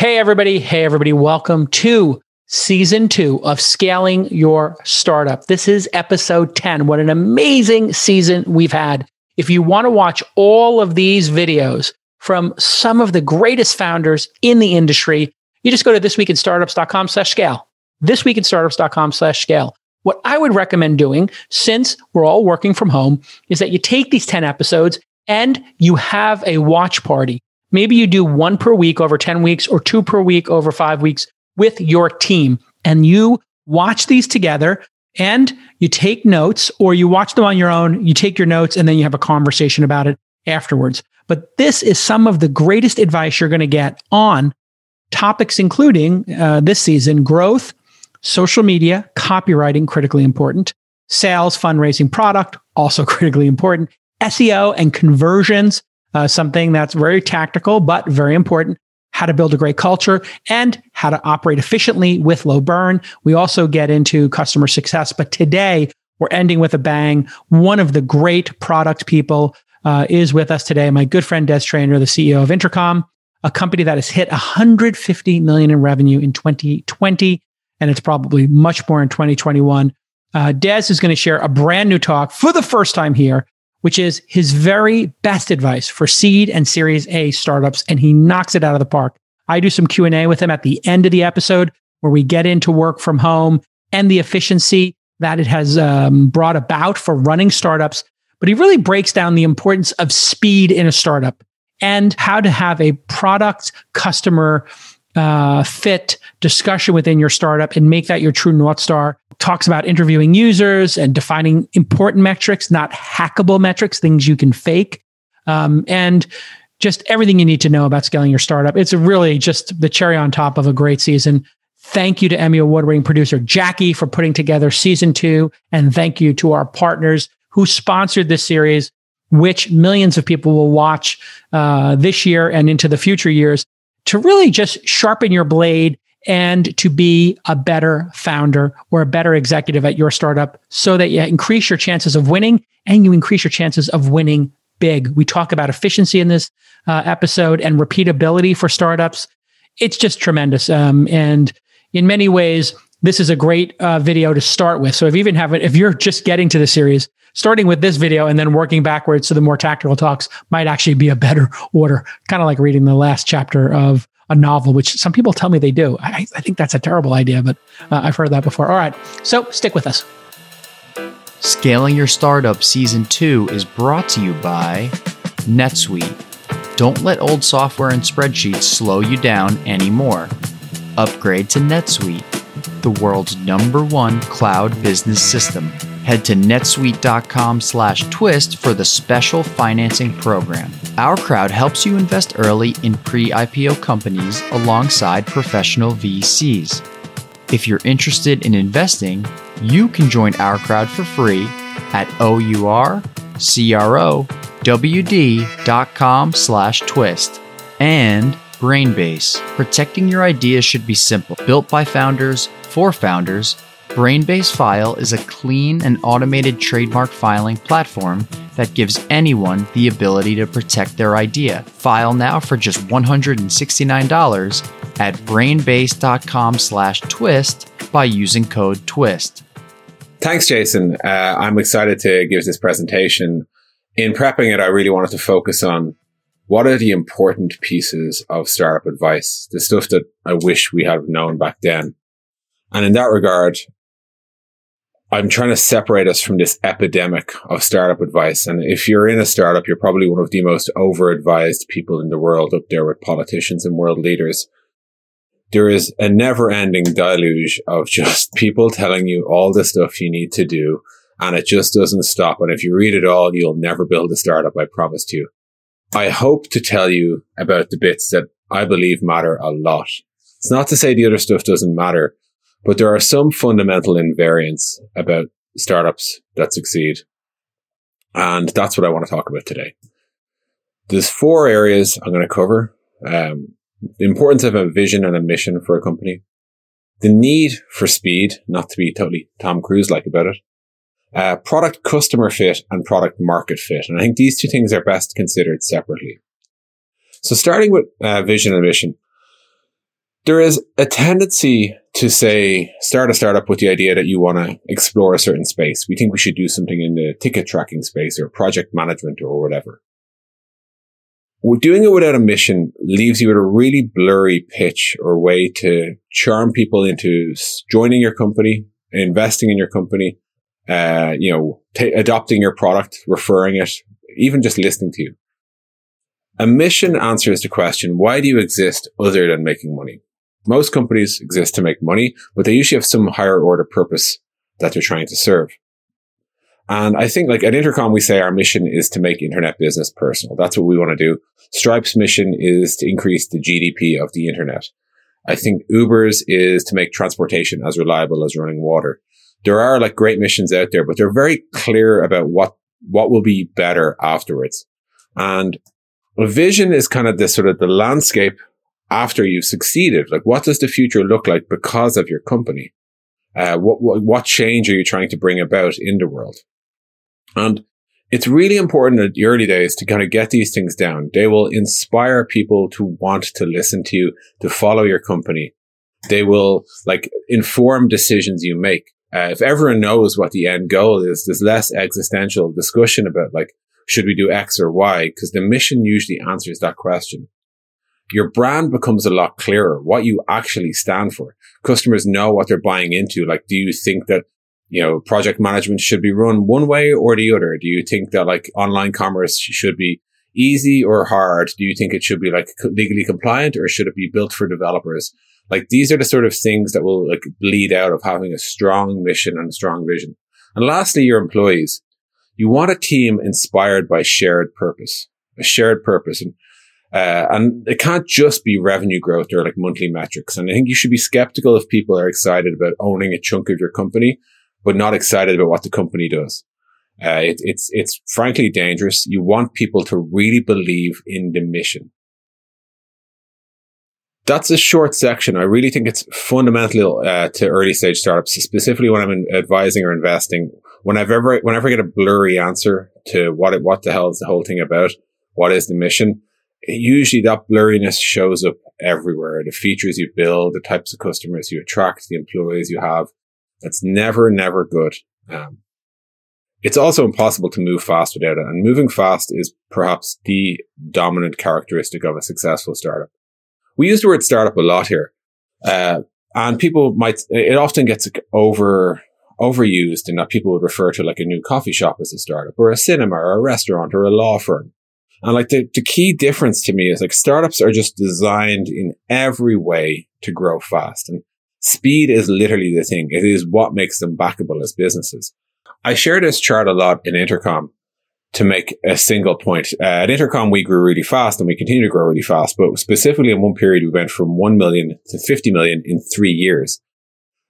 Hey, everybody. Hey, everybody. Welcome to season two of Scaling Your Startup. This is episode 10. What an amazing season we've had. If you want to watch all of these videos from some of the greatest founders in the industry, you just go to thisweekinstartups.com slash scale. Thisweekinstartups.com slash scale. What I would recommend doing, since we're all working from home, is that you take these 10 episodes and you have a watch party. Maybe you do one per week over 10 weeks or two per week over five weeks with your team and you watch these together and you take notes or you watch them on your own. You take your notes and then you have a conversation about it afterwards. But this is some of the greatest advice you're going to get on topics, including uh, this season growth, social media, copywriting, critically important, sales, fundraising, product, also critically important, SEO and conversions, uh, something that's very tactical, but very important. How to build a great culture and how to operate efficiently with low burn. We also get into customer success, but today we're ending with a bang. One of the great product people uh, is with us today. My good friend Des Traynor, the CEO of Intercom, a company that has hit 150 million in revenue in 2020, and it's probably much more in 2021. Uh, Des is going to share a brand new talk for the first time here which is his very best advice for seed and series A startups. And he knocks it out of the park. I do some Q&A with him at the end of the episode where we get into work from home and the efficiency that it has um, brought about for running startups. But he really breaks down the importance of speed in a startup and how to have a product customer uh, fit discussion within your startup and make that your true North Star. Talks about interviewing users and defining important metrics, not hackable metrics, things you can fake. Um, and just everything you need to know about scaling your startup. It's really just the cherry on top of a great season. Thank you to Emmy Award winning producer Jackie for putting together season two. And thank you to our partners who sponsored this series, which millions of people will watch uh, this year and into the future years to really just sharpen your blade and to be a better founder or a better executive at your startup so that you increase your chances of winning and you increase your chances of winning big. We talk about efficiency in this uh, episode and repeatability for startups. It's just tremendous. Um, and in many ways, this is a great uh, video to start with. So if you even have it, if you're just getting to the series, starting with this video and then working backwards to the more tactical talks might actually be a better order. Kind of like reading the last chapter of a novel, which some people tell me they do. I, I think that's a terrible idea, but uh, I've heard that before. All right. So stick with us. Scaling Your Startup Season 2 is brought to you by NetSuite. Don't let old software and spreadsheets slow you down anymore. Upgrade to NetSuite, the world's number one cloud business system head to netsuite.com slash twist for the special financing program. Our crowd helps you invest early in pre-IPO companies alongside professional VCs. If you're interested in investing, you can join our crowd for free at OURCROWD.com slash twist. And Brainbase. Protecting your ideas should be simple. Built by founders, for founders, Brainbase File is a clean and automated trademark filing platform that gives anyone the ability to protect their idea. File now for just $169 at brainbase.com/twist by using code TWIST. Thanks, Jason. Uh, I'm excited to give this presentation. In prepping it, I really wanted to focus on what are the important pieces of startup advice, the stuff that I wish we had known back then. And in that regard, I'm trying to separate us from this epidemic of startup advice. And if you're in a startup, you're probably one of the most over advised people in the world up there with politicians and world leaders. There is a never ending deluge of just people telling you all the stuff you need to do. And it just doesn't stop. And if you read it all, you'll never build a startup. I promise you. I hope to tell you about the bits that I believe matter a lot. It's not to say the other stuff doesn't matter, but there are some fundamental invariants about startups that succeed. And that's what I want to talk about today. There's four areas I'm going to cover. Um, the importance of a vision and a mission for a company. The need for speed, not to be totally Tom Cruise like about it. Uh, product customer fit and product market fit. And I think these two things are best considered separately. So starting with uh, vision and mission, there is a tendency to say start a startup with the idea that you want to explore a certain space. We think we should do something in the ticket tracking space or project management or whatever. Doing it without a mission leaves you with a really blurry pitch or way to charm people into joining your company, investing in your company, uh, you know, t- adopting your product, referring it, even just listening to you. A mission answers the question, why do you exist other than making money? Most companies exist to make money, but they usually have some higher order purpose that they're trying to serve. And I think like at Intercom, we say our mission is to make internet business personal. That's what we want to do. Stripe's mission is to increase the GDP of the internet. I think Uber's is to make transportation as reliable as running water. There are like great missions out there, but they're very clear about what, what will be better afterwards. And a vision is kind of the sort of the landscape after you've succeeded? Like, what does the future look like because of your company? Uh, what, what, what change are you trying to bring about in the world? And it's really important at the early days to kind of get these things down. They will inspire people to want to listen to you, to follow your company. They will like inform decisions you make. Uh, if everyone knows what the end goal is, there's less existential discussion about like, should we do X or Y? Because the mission usually answers that question your brand becomes a lot clearer, what you actually stand for. Customers know what they're buying into. Like, do you think that, you know, project management should be run one way or the other? Do you think that like online commerce should be easy or hard? Do you think it should be like legally compliant or should it be built for developers? Like these are the sort of things that will like bleed out of having a strong mission and a strong vision. And lastly, your employees. You want a team inspired by shared purpose, a shared purpose. And uh, and it can't just be revenue growth or like monthly metrics. And I think you should be skeptical if people are excited about owning a chunk of your company, but not excited about what the company does. Uh, it, it's, it's frankly dangerous. You want people to really believe in the mission. That's a short section. I really think it's fundamental uh, to early stage startups, specifically when I'm advising or investing. Whenever, whenever I get a blurry answer to what it, what the hell is the whole thing about, what is the mission, usually that blurriness shows up everywhere. The features you build, the types of customers you attract, the employees you have. That's never, never good. Um, it's also impossible to move fast without it. And moving fast is perhaps the dominant characteristic of a successful startup. We use the word startup a lot here. Uh, and people might, it often gets over, overused and that people would refer to like a new coffee shop as a startup or a cinema or a restaurant or a law firm. And like the, the key difference to me is like startups are just designed in every way to grow fast. And speed is literally the thing. It is what makes them backable as businesses. I share this chart a lot in Intercom to make a single point. Uh, at Intercom, we grew really fast and we continue to grow really fast. But specifically in one period, we went from 1 million to 50 million in three years.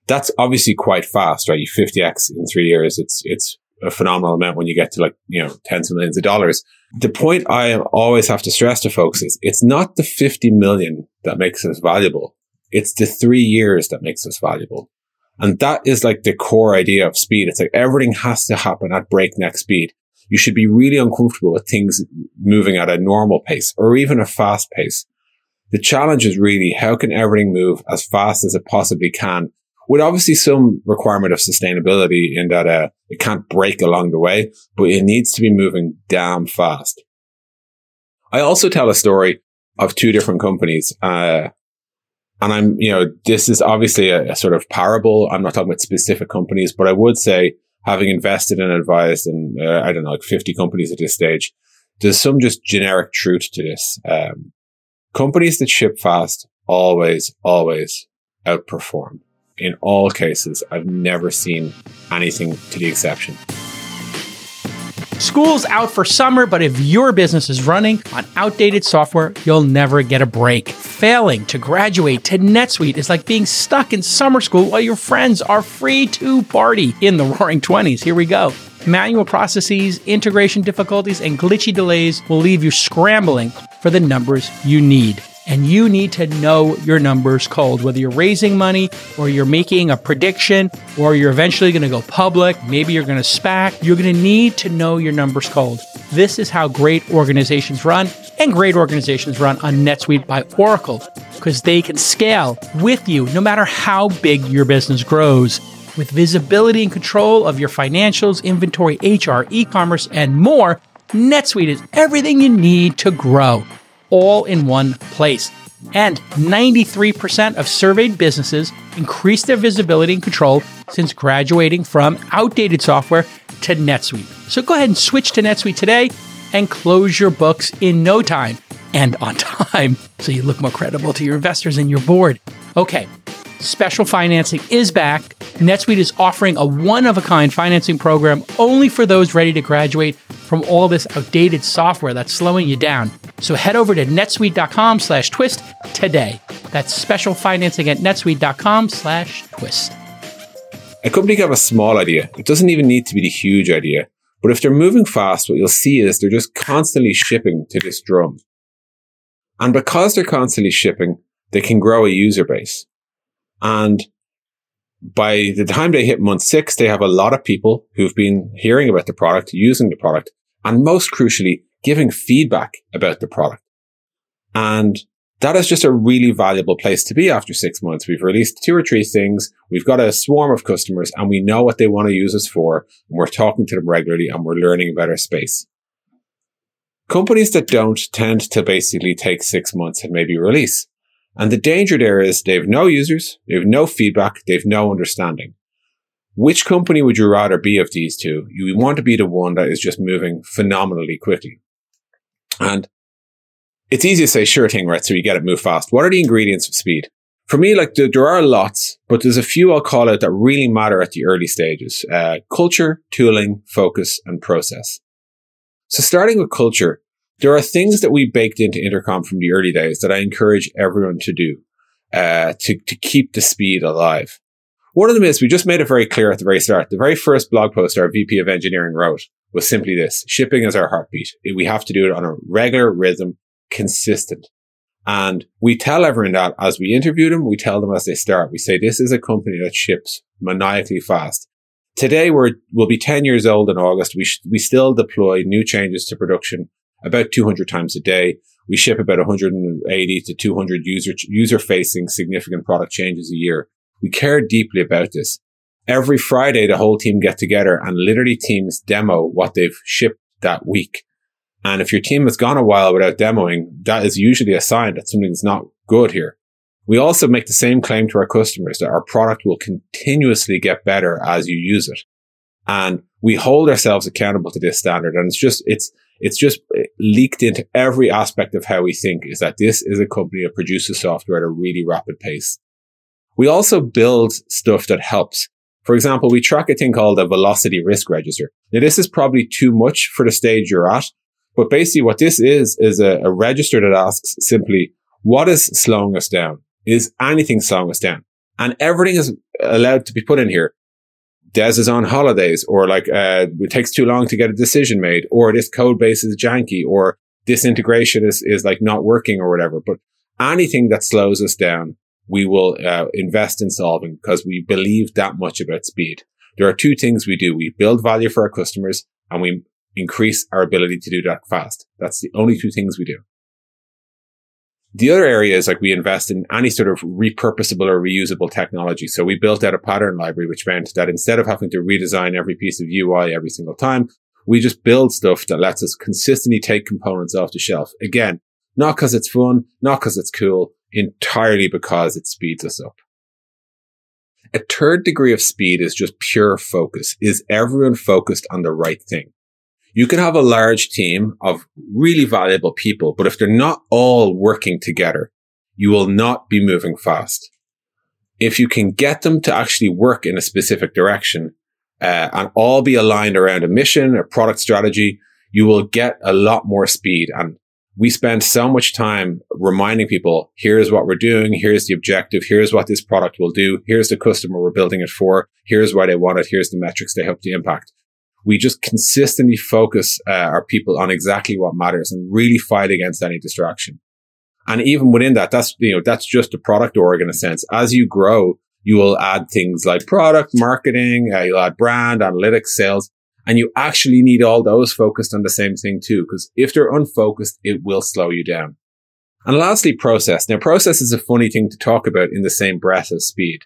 That's obviously quite fast, right? You 50x in three years. It's, it's a phenomenal amount when you get to like, you know, tens of millions of dollars. The point I always have to stress to folks is it's not the 50 million that makes us valuable. It's the three years that makes us valuable. And that is like the core idea of speed. It's like everything has to happen at breakneck speed. You should be really uncomfortable with things moving at a normal pace or even a fast pace. The challenge is really how can everything move as fast as it possibly can with obviously some requirement of sustainability in that uh, it can't break along the way, but it needs to be moving damn fast. I also tell a story of two different companies. Uh, and I'm, you know, this is obviously a, a, sort of parable. I'm not talking about specific companies, but I would say having invested and advised in, uh, I don't know, like 50 companies at this stage, there's some just generic truth to this. Um, companies that ship fast always, always outperform in all cases, I've never seen anything to the exception. School's out for summer, but if your business is running on outdated software, you'll never get a break. Failing to graduate to NetSuite is like being stuck in summer school while your friends are free to party in the roaring 20s. Here we go. Manual processes, integration difficulties, and glitchy delays will leave you scrambling for the numbers you need. And you need to know your numbers cold, whether you're raising money or you're making a prediction or you're eventually going to go public. Maybe you're going to SPAC. You're going to need to know your numbers cold. This is how great organizations run and great organizations run on NetSuite by Oracle because they can scale with you no matter how big your business grows. With visibility and control of your financials, inventory, HR, e commerce, and more, NetSuite is everything you need to grow all in one place. And 93% of surveyed businesses increased their visibility and control since graduating from outdated software to NetSuite. So go ahead and switch to NetSuite today and close your books in no time and on time so you look more credible to your investors and your board. Okay, special financing is back. NetSuite is offering a one of a kind financing program only for those ready to graduate from all this outdated software that's slowing you down. So head over to netsuite.com slash twist today. That's special financing at netsuite.com slash twist. A company can have a small idea. It doesn't even need to be the huge idea. But if they're moving fast, what you'll see is they're just constantly shipping to this drum. And because they're constantly shipping, they can grow a user base. And by the time they hit month six, they have a lot of people who've been hearing about the product, using the product, and most crucially, giving feedback about the product. And that is just a really valuable place to be after six months. We've released two or three things. We've got a swarm of customers and we know what they want to use us for. And we're talking to them regularly and we're learning about our space. Companies that don't tend to basically take six months and maybe release. And the danger there is they have no users, they have no feedback, they have no understanding. Which company would you rather be of these two? You want to be the one that is just moving phenomenally quickly. And it's easy to say, sure thing, right? So you get it move fast. What are the ingredients of speed? For me, like there are lots, but there's a few I'll call out that really matter at the early stages. Uh, culture, tooling, focus, and process. So starting with culture, there are things that we baked into Intercom from the early days that I encourage everyone to do, uh, to, to keep the speed alive. One of them is we just made it very clear at the very start. The very first blog post our VP of engineering wrote was simply this shipping is our heartbeat. We have to do it on a regular rhythm, consistent. And we tell everyone that as we interview them, we tell them as they start. We say, this is a company that ships maniacally fast. Today we're, we'll be 10 years old in August. We, sh- we still deploy new changes to production about 200 times a day. We ship about 180 to 200 user, user facing significant product changes a year. We care deeply about this every Friday, the whole team get together and literally teams demo what they've shipped that week. And if your team has gone a while without demoing, that is usually a sign that something's not good here. We also make the same claim to our customers that our product will continuously get better as you use it. And we hold ourselves accountable to this standard. And it's just, it's, it's just leaked into every aspect of how we think is that this is a company that produces software at a really rapid pace. We also build stuff that helps. For example, we track a thing called a velocity risk register. Now, this is probably too much for the stage you're at, but basically what this is, is a, a register that asks simply, what is slowing us down? Is anything slowing us down? And everything is allowed to be put in here. Des is on holidays, or like uh, it takes too long to get a decision made, or this code base is janky, or this integration is is like not working, or whatever. But anything that slows us down, we will uh, invest in solving because we believe that much about speed. There are two things we do. We build value for our customers and we increase our ability to do that fast. That's the only two things we do. The other area is like we invest in any sort of repurposable or reusable technology. So we built out a pattern library, which meant that instead of having to redesign every piece of UI every single time, we just build stuff that lets us consistently take components off the shelf. Again, not because it's fun, not because it's cool, entirely because it speeds us up. A third degree of speed is just pure focus. Is everyone focused on the right thing? You can have a large team of really valuable people, but if they're not all working together, you will not be moving fast. If you can get them to actually work in a specific direction uh, and all be aligned around a mission, a product strategy, you will get a lot more speed. And we spend so much time reminding people, here's what we're doing. Here's the objective. Here's what this product will do. Here's the customer we're building it for. Here's why they want it. Here's the metrics they hope to impact. We just consistently focus uh, our people on exactly what matters and really fight against any distraction. And even within that, that's, you know, that's just a product org in a sense. As you grow, you will add things like product marketing, uh, you'll add brand, analytics, sales, and you actually need all those focused on the same thing too. Because if they're unfocused, it will slow you down. And lastly, process. Now, process is a funny thing to talk about in the same breath as speed.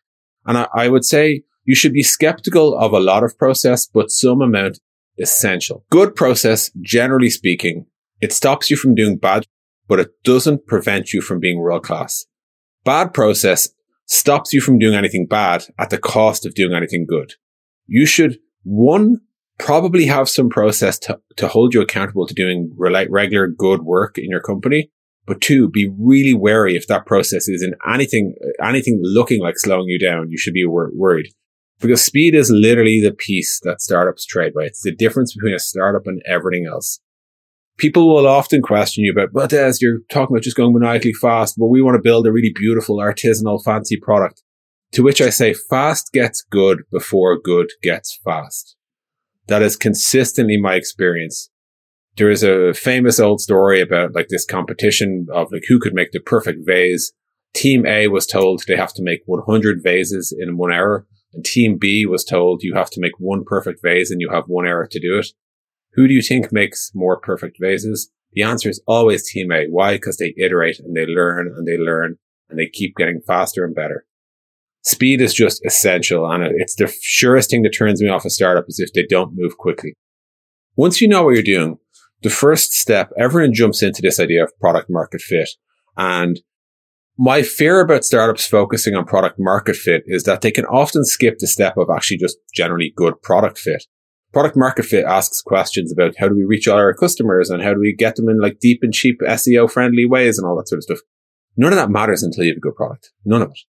And I, I would say you should be skeptical of a lot of process, but some amount essential. Good process, generally speaking, it stops you from doing bad, but it doesn't prevent you from being world class. Bad process stops you from doing anything bad at the cost of doing anything good. You should, one, probably have some process to, to hold you accountable to doing regular good work in your company. But two, be really wary if that process is in anything, anything looking like slowing you down. You should be wor- worried because speed is literally the piece that startups trade by. It's the difference between a startup and everything else. People will often question you about, well, Des, you're talking about just going maniacally fast, but we want to build a really beautiful, artisanal, fancy product. To which I say, fast gets good before good gets fast. That is consistently my experience. There is a famous old story about like this competition of like who could make the perfect vase. Team A was told they have to make 100 vases in one hour. And team B was told you have to make one perfect vase and you have one hour to do it. Who do you think makes more perfect vases? The answer is always team A. Why? Because they iterate and they learn and they learn and they keep getting faster and better. Speed is just essential and it's the surest thing that turns me off a startup is if they don't move quickly. Once you know what you're doing, the first step, everyone jumps into this idea of product market fit. And my fear about startups focusing on product market fit is that they can often skip the step of actually just generally good product fit. Product market fit asks questions about how do we reach all our customers and how do we get them in like deep and cheap SEO friendly ways and all that sort of stuff. None of that matters until you have a good product. None of it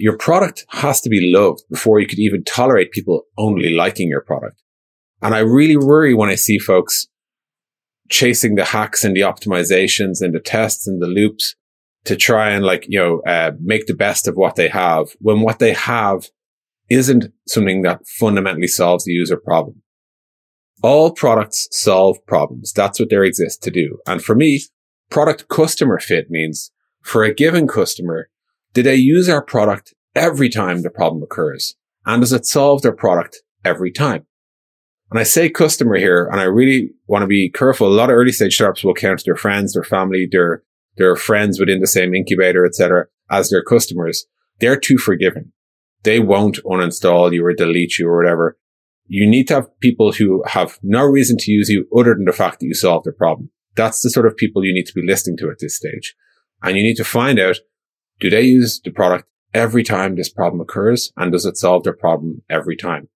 your product has to be loved before you could even tolerate people only liking your product. And I really worry when I see folks chasing the hacks and the optimizations and the tests and the loops to try and like, you know, uh, make the best of what they have when what they have isn't something that fundamentally solves the user problem. All products solve problems. That's what they exist to do. And for me, product customer fit means for a given customer, do they use our product every time the problem occurs? And does it solve their product every time? And I say customer here, and I really want to be careful. A lot of early stage startups will count their friends, their family, their, their friends within the same incubator, etc., as their customers. They're too forgiving. They won't uninstall you or delete you or whatever. You need to have people who have no reason to use you other than the fact that you solved their problem. That's the sort of people you need to be listening to at this stage. And you need to find out do they use the product every time this problem occurs? And does it solve their problem every time?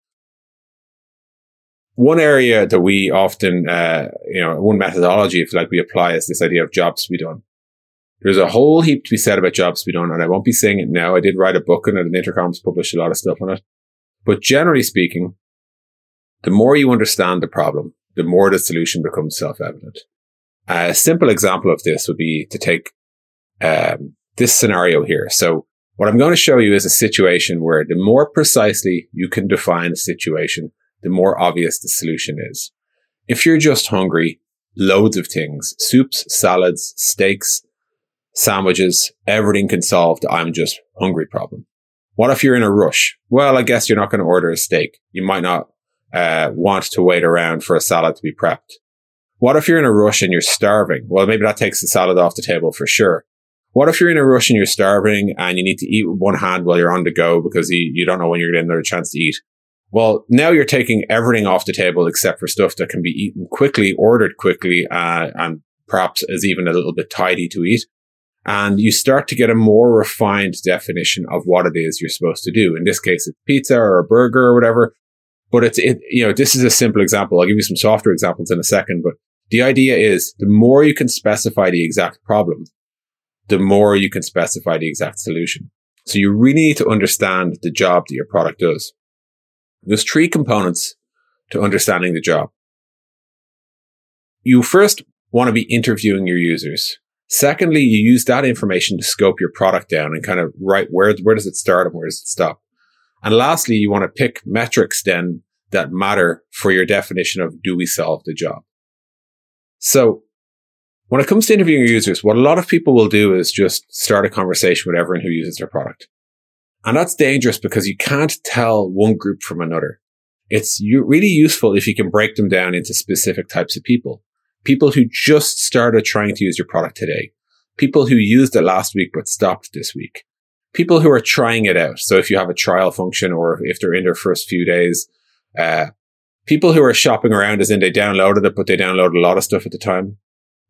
One area that we often, uh, you know, one methodology, if like we apply is this idea of jobs to be done. There's a whole heap to be said about jobs to be done, and I won't be saying it now. I did write a book on it, and Intercom's published a lot of stuff on it. But generally speaking, the more you understand the problem, the more the solution becomes self-evident. A simple example of this would be to take um, this scenario here. So what I'm going to show you is a situation where the more precisely you can define a situation, the more obvious the solution is. If you're just hungry, loads of things, soups, salads, steaks, sandwiches, everything can solve the I'm just hungry problem. What if you're in a rush? Well, I guess you're not going to order a steak. You might not uh, want to wait around for a salad to be prepped. What if you're in a rush and you're starving? Well, maybe that takes the salad off the table for sure. What if you're in a rush and you're starving and you need to eat with one hand while you're on the go because you, you don't know when you're getting another chance to eat? Well, now you're taking everything off the table except for stuff that can be eaten quickly, ordered quickly, uh, and perhaps is even a little bit tidy to eat. And you start to get a more refined definition of what it is you're supposed to do. In this case, it's pizza or a burger or whatever. But it's, it, you know, this is a simple example. I'll give you some softer examples in a second, but the idea is the more you can specify the exact problem, the more you can specify the exact solution. So you really need to understand the job that your product does. There's three components to understanding the job. You first want to be interviewing your users. Secondly, you use that information to scope your product down and kind of write where, where does it start and where does it stop? And lastly, you want to pick metrics then that matter for your definition of do we solve the job? So when it comes to interviewing users, what a lot of people will do is just start a conversation with everyone who uses their product. And that's dangerous because you can't tell one group from another. It's really useful if you can break them down into specific types of people. People who just started trying to use your product today. People who used it last week but stopped this week. People who are trying it out. So if you have a trial function or if they're in their first few days, uh, people who are shopping around as in they downloaded it, but they downloaded a lot of stuff at the time.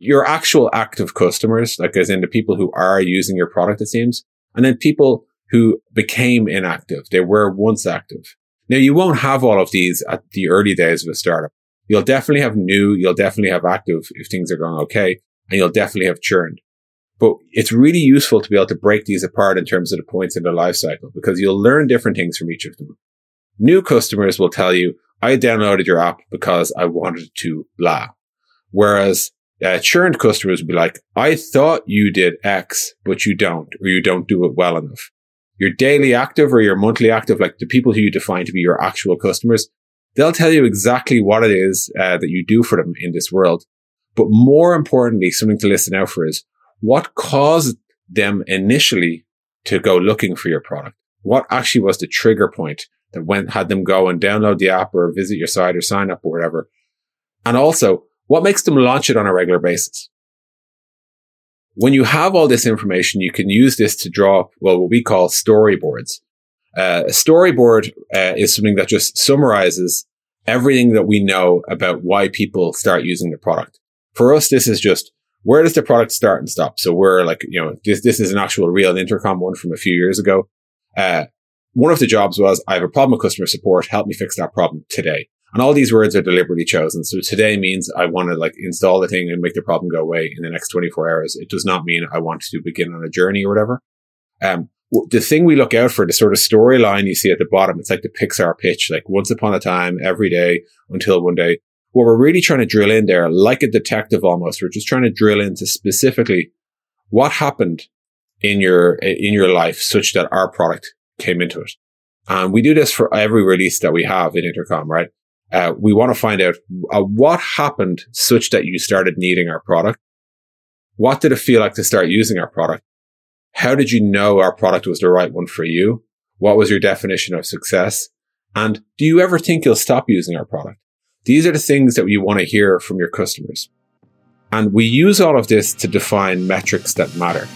Your actual active customers, like as in the people who are using your product, it seems. And then people who became inactive. They were once active. Now you won't have all of these at the early days of a startup. You'll definitely have new, you'll definitely have active if things are going okay, and you'll definitely have churned. But it's really useful to be able to break these apart in terms of the points in the life cycle because you'll learn different things from each of them. New customers will tell you, I downloaded your app because I wanted to blah. Whereas uh, churned customers would be like, I thought you did X, but you don't, or you don't do it well enough your daily active or your monthly active, like the people who you define to be your actual customers, they'll tell you exactly what it is uh, that you do for them in this world. But more importantly, something to listen out for is what caused them initially to go looking for your product. What actually was the trigger point that went, had them go and download the app or visit your site or sign up or whatever? And also, what makes them launch it on a regular basis? when you have all this information, you can use this to draw well, what we call storyboards. Uh, a storyboard uh, is something that just summarizes everything that we know about why people start using the product. For us, this is just where does the product start and stop? So we're like, you know, this, this is an actual real intercom one from a few years ago. Uh, one of the jobs was I have a problem with customer support. Help me fix that problem today. And all these words are deliberately chosen. So today means I want to like install the thing and make the problem go away in the next 24 hours. It does not mean I want to begin on a journey or whatever. Um, the thing we look out for, the sort of storyline you see at the bottom, it's like the Pixar pitch, like once upon a time, every day until one day. What we're really trying to drill in there, like a detective almost, we're just trying to drill into specifically what happened in your, in your life such that our product came into it. And we do this for every release that we have in Intercom, right? Uh, we want to find out uh, what happened such that you started needing our product. What did it feel like to start using our product? How did you know our product was the right one for you? What was your definition of success? And do you ever think you'll stop using our product? These are the things that we want to hear from your customers. And we use all of this to define metrics that matter.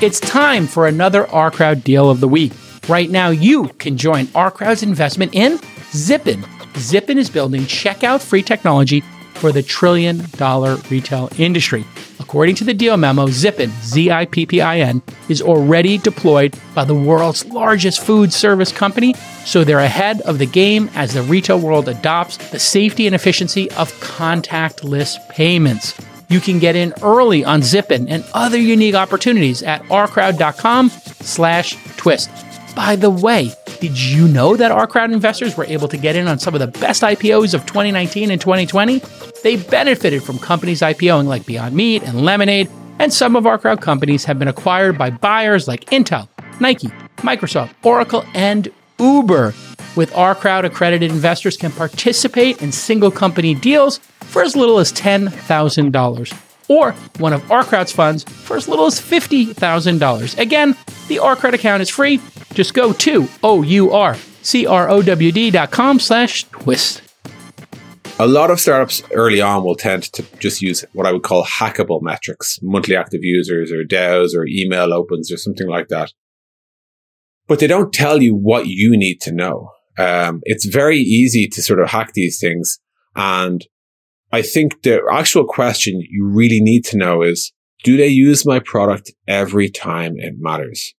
It's time for another OurCrowd deal of the week. Right now, you can join our crowd's investment in Zippin. Zippin is building checkout free technology for the trillion dollar retail industry. According to the deal memo, Zippin, Z I P P I N, is already deployed by the world's largest food service company, so they're ahead of the game as the retail world adopts the safety and efficiency of contactless payments. You can get in early on Zippin and other unique opportunities at ourcrowd.com slash twist. By the way, did you know that our crowd investors were able to get in on some of the best IPOs of 2019 and 2020? They benefited from companies IPOing like Beyond Meat and Lemonade, and some of our crowd companies have been acquired by buyers like Intel, Nike, Microsoft, Oracle, and Uber. With our crowd, accredited investors can participate in single company deals for as little as $10,000 or one of OurCrowd's funds for as little as $50,000. Again, the OurCrowd account is free just go to O-U-R-C-R-O-W-D.com slash twist. A lot of startups early on will tend to just use what I would call hackable metrics, monthly active users or DAUs or email opens or something like that. But they don't tell you what you need to know. Um, it's very easy to sort of hack these things. And I think the actual question you really need to know is, do they use my product every time it matters?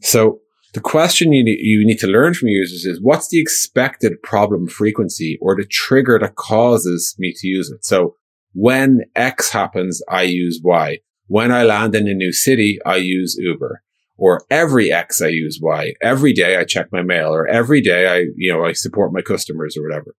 So the question you you need to learn from users is what's the expected problem frequency or the trigger that causes me to use it? So when X happens, I use Y. When I land in a new city, I use Uber. Or every X, I use Y. Every day I check my mail or every day I, you know, I support my customers or whatever.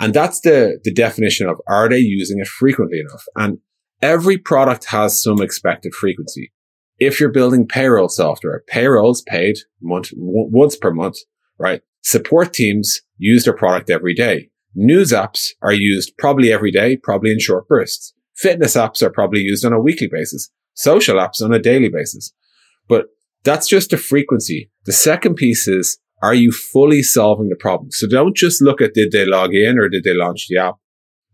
And that's the, the definition of are they using it frequently enough? And every product has some expected frequency if you're building payroll software, payroll's paid month, w- once per month, right? Support teams use their product every day. News apps are used probably every day, probably in short bursts. Fitness apps are probably used on a weekly basis, social apps on a daily basis. But that's just a frequency. The second piece is, are you fully solving the problem? So don't just look at did they log in or did they launch the app,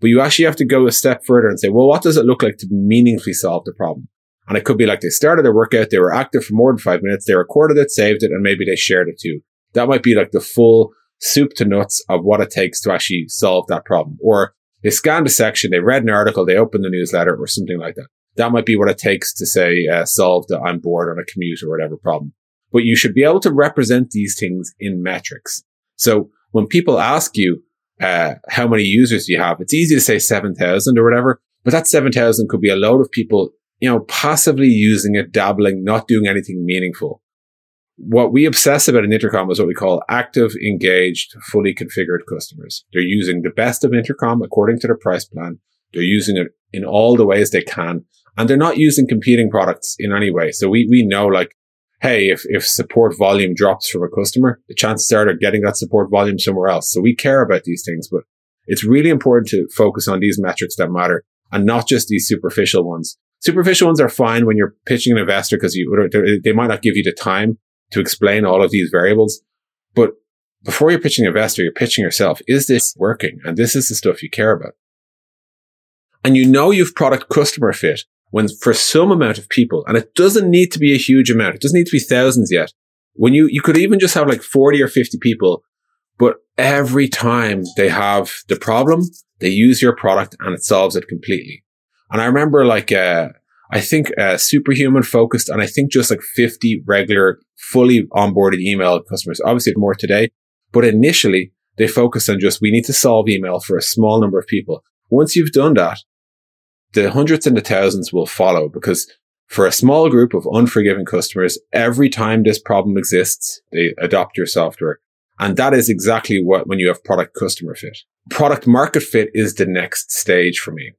but you actually have to go a step further and say, well, what does it look like to meaningfully solve the problem? And it could be like they started their workout, they were active for more than five minutes, they recorded it, saved it, and maybe they shared it too. That might be like the full soup to nuts of what it takes to actually solve that problem. Or they scanned a section, they read an article, they opened the newsletter or something like that. That might be what it takes to say, uh, solve the I'm bored on a commute or whatever problem. But you should be able to represent these things in metrics. So when people ask you, uh, how many users do you have? It's easy to say 7,000 or whatever, but that 7,000 could be a load of people, you know, possibly using it, dabbling, not doing anything meaningful. What we obsess about in Intercom is what we call active, engaged, fully configured customers. They're using the best of Intercom according to their price plan. They're using it in all the ways they can. And they're not using competing products in any way. So we, we know like, hey, if, if support volume drops from a customer, the chances are they're getting that support volume somewhere else. So we care about these things, but it's really important to focus on these metrics that matter and not just these superficial ones. Superficial ones are fine when you're pitching an investor because you, they might not give you the time to explain all of these variables. But before you're pitching an investor, you're pitching yourself. Is this working? And this is the stuff you care about. And you know you've product customer fit when for some amount of people, and it doesn't need to be a huge amount. It doesn't need to be thousands yet. When you, you could even just have like 40 or 50 people, but every time they have the problem, they use your product and it solves it completely. And I remember like, uh, I think, uh, superhuman focused and I think just like 50 regular, fully onboarded email customers. Obviously more today, but initially they focused on just, we need to solve email for a small number of people. Once you've done that, the hundreds and the thousands will follow because for a small group of unforgiving customers, every time this problem exists, they adopt your software. And that is exactly what when you have product customer fit. Product market fit is the next stage for me.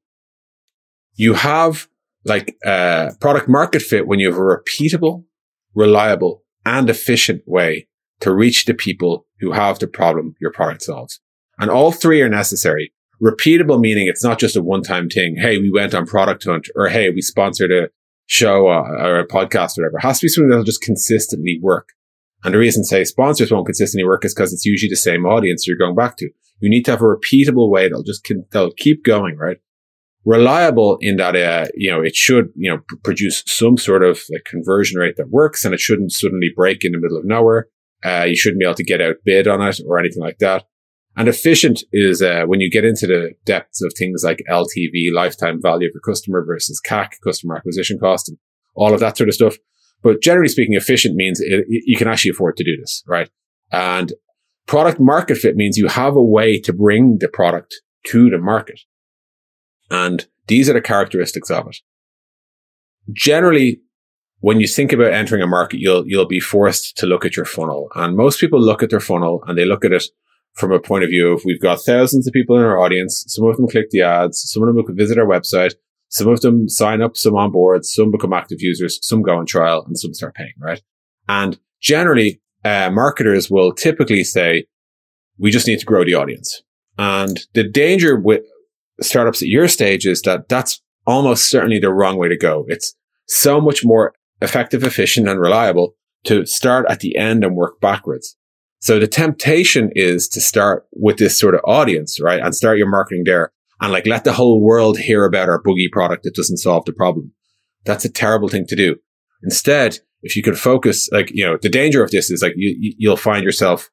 You have like uh, product market fit when you have a repeatable, reliable, and efficient way to reach the people who have the problem your product solves. And all three are necessary repeatable meaning it's not just a one-time thing. Hey, we went on product hunt or hey, we sponsored a show uh, or a podcast or whatever. It has to be something that'll just consistently work. And the reason say sponsors won't consistently work is because it's usually the same audience you're going back to. You need to have a repeatable way that'll just, they'll keep going, right? Reliable in that, uh, you know, it should, you know, produce some sort of like conversion rate that works and it shouldn't suddenly break in the middle of nowhere. Uh, you shouldn't be able to get outbid on it or anything like that. And efficient is uh, when you get into the depths of things like LTV, lifetime value of your customer versus CAC, customer acquisition cost, and all of that sort of stuff. But generally speaking, efficient means it, you can actually afford to do this, right? And product market fit means you have a way to bring the product to the market. And these are the characteristics of it. Generally, when you think about entering a market, you'll, you'll be forced to look at your funnel. And most people look at their funnel and they look at it from a point of view of we've got thousands of people in our audience. Some of them click the ads. Some of them visit our website. Some of them sign up, some on board, some become active users, some go on trial and some start paying, right? And generally, uh, marketers will typically say, we just need to grow the audience. And the danger with startups at your stage is that that's almost certainly the wrong way to go. It's so much more effective, efficient and reliable to start at the end and work backwards. So the temptation is to start with this sort of audience, right? And start your marketing there and like let the whole world hear about our boogie product that doesn't solve the problem. That's a terrible thing to do. Instead, if you can focus, like, you know, the danger of this is like you, you'll find yourself,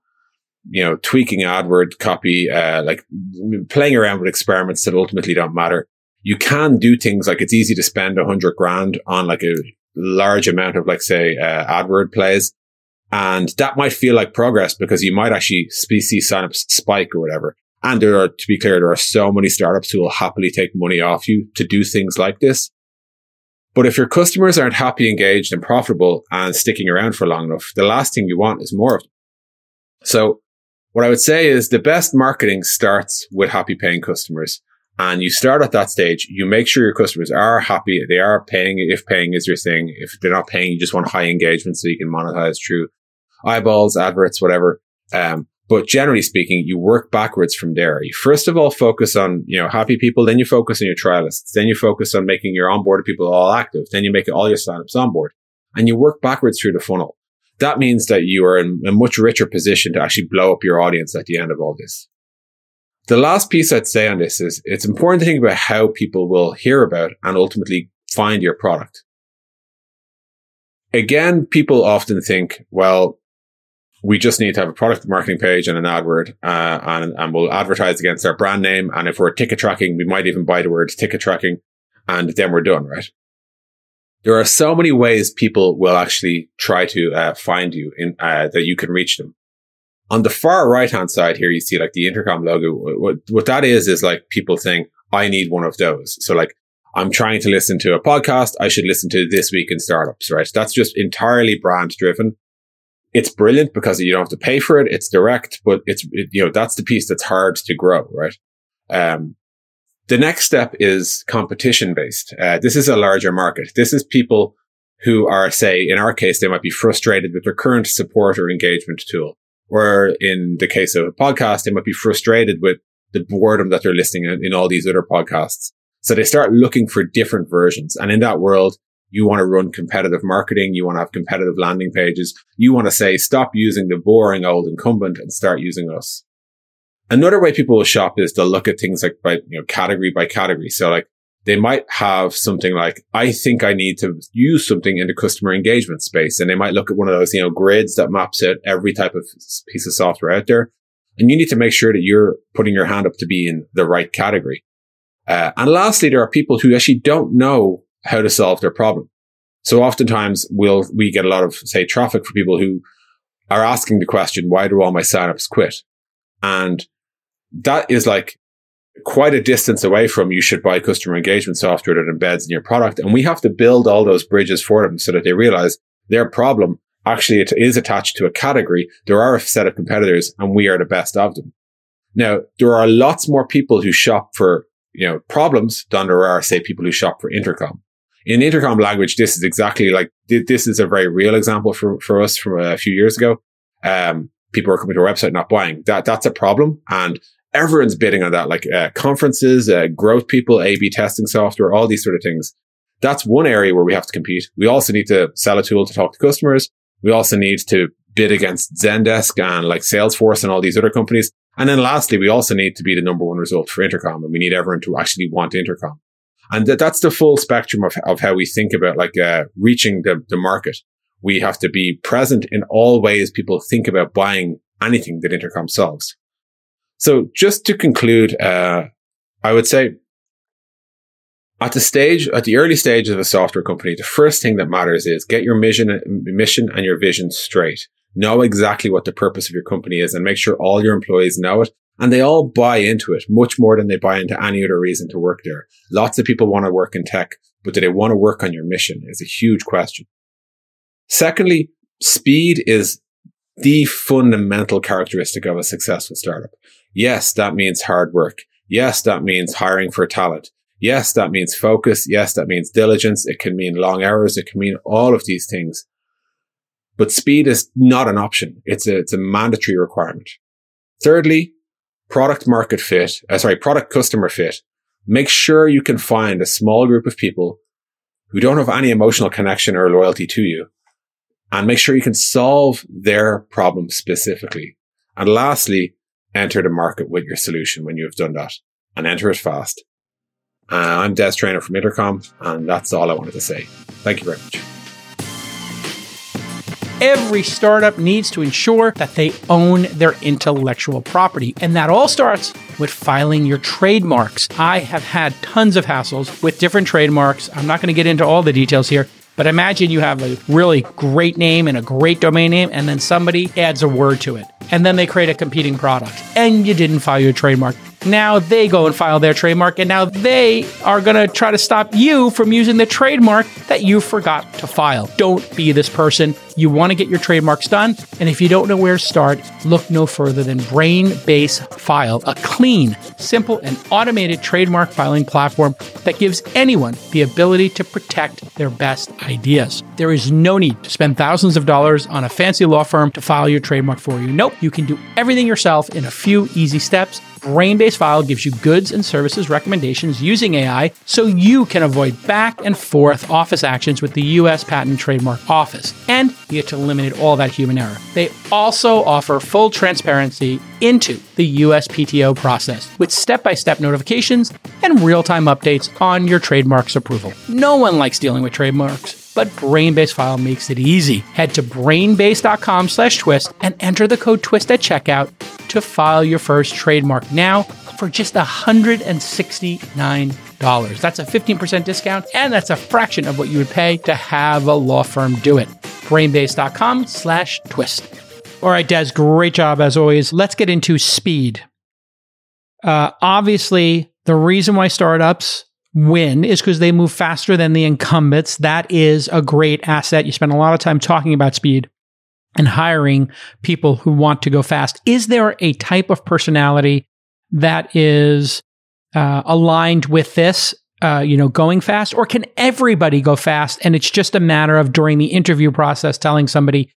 you know, tweaking AdWord copy, uh, like playing around with experiments that ultimately don't matter. You can do things like it's easy to spend a hundred grand on like a large amount of like, say, uh, AdWord plays and that might feel like progress because you might actually see signups spike or whatever. And there are, to be clear, there are so many startups who will happily take money off you to do things like this. But if your customers aren't happy, engaged and profitable and sticking around for long enough, the last thing you want is more of them. So what I would say is the best marketing starts with happy paying customers. And you start at that stage, you make sure your customers are happy. They are paying if paying is your thing. If they're not paying, you just want high engagement so you can monetize through eyeballs, adverts, whatever. Um, But generally speaking, you work backwards from there. You first of all focus on, you know, happy people. Then you focus on your trialists. Then you focus on making your onboarded people all active. Then you make all your signups onboard and you work backwards through the funnel. That means that you are in a much richer position to actually blow up your audience at the end of all this. The last piece I'd say on this is it's important to think about how people will hear about and ultimately find your product. Again, people often think, well, we just need to have a product marketing page and an AdWord, uh, and, and we'll advertise against our brand name. And if we're ticket tracking, we might even buy the word ticket tracking and then we're done, right? There are so many ways people will actually try to uh, find you in, uh, that you can reach them. On the far right hand side here, you see like the intercom logo. What, what that is, is like people think, I need one of those. So like, I'm trying to listen to a podcast. I should listen to this week in startups, right? That's just entirely brand driven. It's brilliant because you don't have to pay for it. It's direct, but it's, it, you know, that's the piece that's hard to grow, right? Um, the next step is competition based. Uh, this is a larger market. This is people who are, say, in our case, they might be frustrated with their current support or engagement tool. Or in the case of a podcast, they might be frustrated with the boredom that they're listening in, in all these other podcasts. So they start looking for different versions. And in that world, you want to run competitive marketing. You want to have competitive landing pages. You want to say, stop using the boring old incumbent and start using us. Another way people will shop is they'll look at things like by, you know, category by category. So like they might have something like, I think I need to use something in the customer engagement space. And they might look at one of those, you know, grids that maps out every type of piece of software out there. And you need to make sure that you're putting your hand up to be in the right category. Uh, and lastly, there are people who actually don't know how to solve their problem. So oftentimes we'll, we get a lot of, say, traffic for people who are asking the question, why do all my signups quit? And that is like quite a distance away from you should buy customer engagement software that embeds in your product. And we have to build all those bridges for them so that they realize their problem actually it is attached to a category. There are a set of competitors and we are the best of them. Now, there are lots more people who shop for, you know, problems than there are, say, people who shop for intercom. In intercom language, this is exactly like, this is a very real example for, for us from a few years ago. Um, people are coming to our website, not buying. That, that's a problem. And everyone's bidding on that, like uh, conferences, uh, growth people, A/B testing software, all these sort of things. That's one area where we have to compete. We also need to sell a tool to talk to customers. We also need to bid against Zendesk and like Salesforce and all these other companies. And then lastly, we also need to be the number one result for Intercom and we need everyone to actually want Intercom. And th- that's the full spectrum of, of how we think about like, uh, reaching the, the market. We have to be present in all ways people think about buying anything that Intercom solves. So just to conclude, uh, I would say at the stage, at the early stage of a software company, the first thing that matters is get your mission, mission and your vision straight. Know exactly what the purpose of your company is and make sure all your employees know it and they all buy into it much more than they buy into any other reason to work there. Lots of people want to work in tech, but do they want to work on your mission is a huge question. Secondly, speed is the fundamental characteristic of a successful startup. Yes, that means hard work. Yes, that means hiring for talent. Yes, that means focus. Yes, that means diligence. It can mean long hours. It can mean all of these things. But speed is not an option. It's a, it's a mandatory requirement. Thirdly, product market fit, uh, sorry, product customer fit. Make sure you can find a small group of people who don't have any emotional connection or loyalty to you and make sure you can solve their problem specifically. And lastly, enter the market with your solution when you have done that and enter it fast. Uh, I'm Des Traynor from Intercom, and that's all I wanted to say. Thank you very much. Every startup needs to ensure that they own their intellectual property, and that all starts with filing your trademarks. I have had tons of hassles with different trademarks. I'm not going to get into all the details here, but imagine you have a really great name and a great domain name, and then somebody adds a word to it. And then they create a competing product, and you didn't file your trademark. Now they go and file their trademark, and now they are going to try to stop you from using the trademark that you forgot to file. Don't be this person. You want to get your trademarks done, and if you don't know where to start, look no further than Brainbase File, a clean, simple, and automated trademark filing platform that gives anyone the ability to protect their best ideas. There is no need to spend thousands of dollars on a fancy law firm to file your trademark for you. Nope, you can do everything yourself in a few easy steps. Brainbase File gives you goods and services recommendations using AI so you can avoid back and forth office actions with the US Patent Trademark Office. And you get to eliminate all that human error. They also offer full transparency into the USPTO process with step by step notifications and real time updates on your trademark's approval. No one likes dealing with trademarks but Brainbase File makes it easy. Head to brainbase.com slash twist and enter the code TWIST at checkout to file your first trademark now for just $169. That's a 15% discount, and that's a fraction of what you would pay to have a law firm do it. Brainbase.com slash twist. All right, Des, great job as always. Let's get into speed. Uh, obviously, the reason why startups win is because they move faster than the incumbents. That is a great asset. You spend a lot of time talking about speed and hiring people who want to go fast. Is there a type of personality that is uh, aligned with this? Uh, you know, going fast, or can everybody go fast? And it's just a matter of during the interview process telling somebody,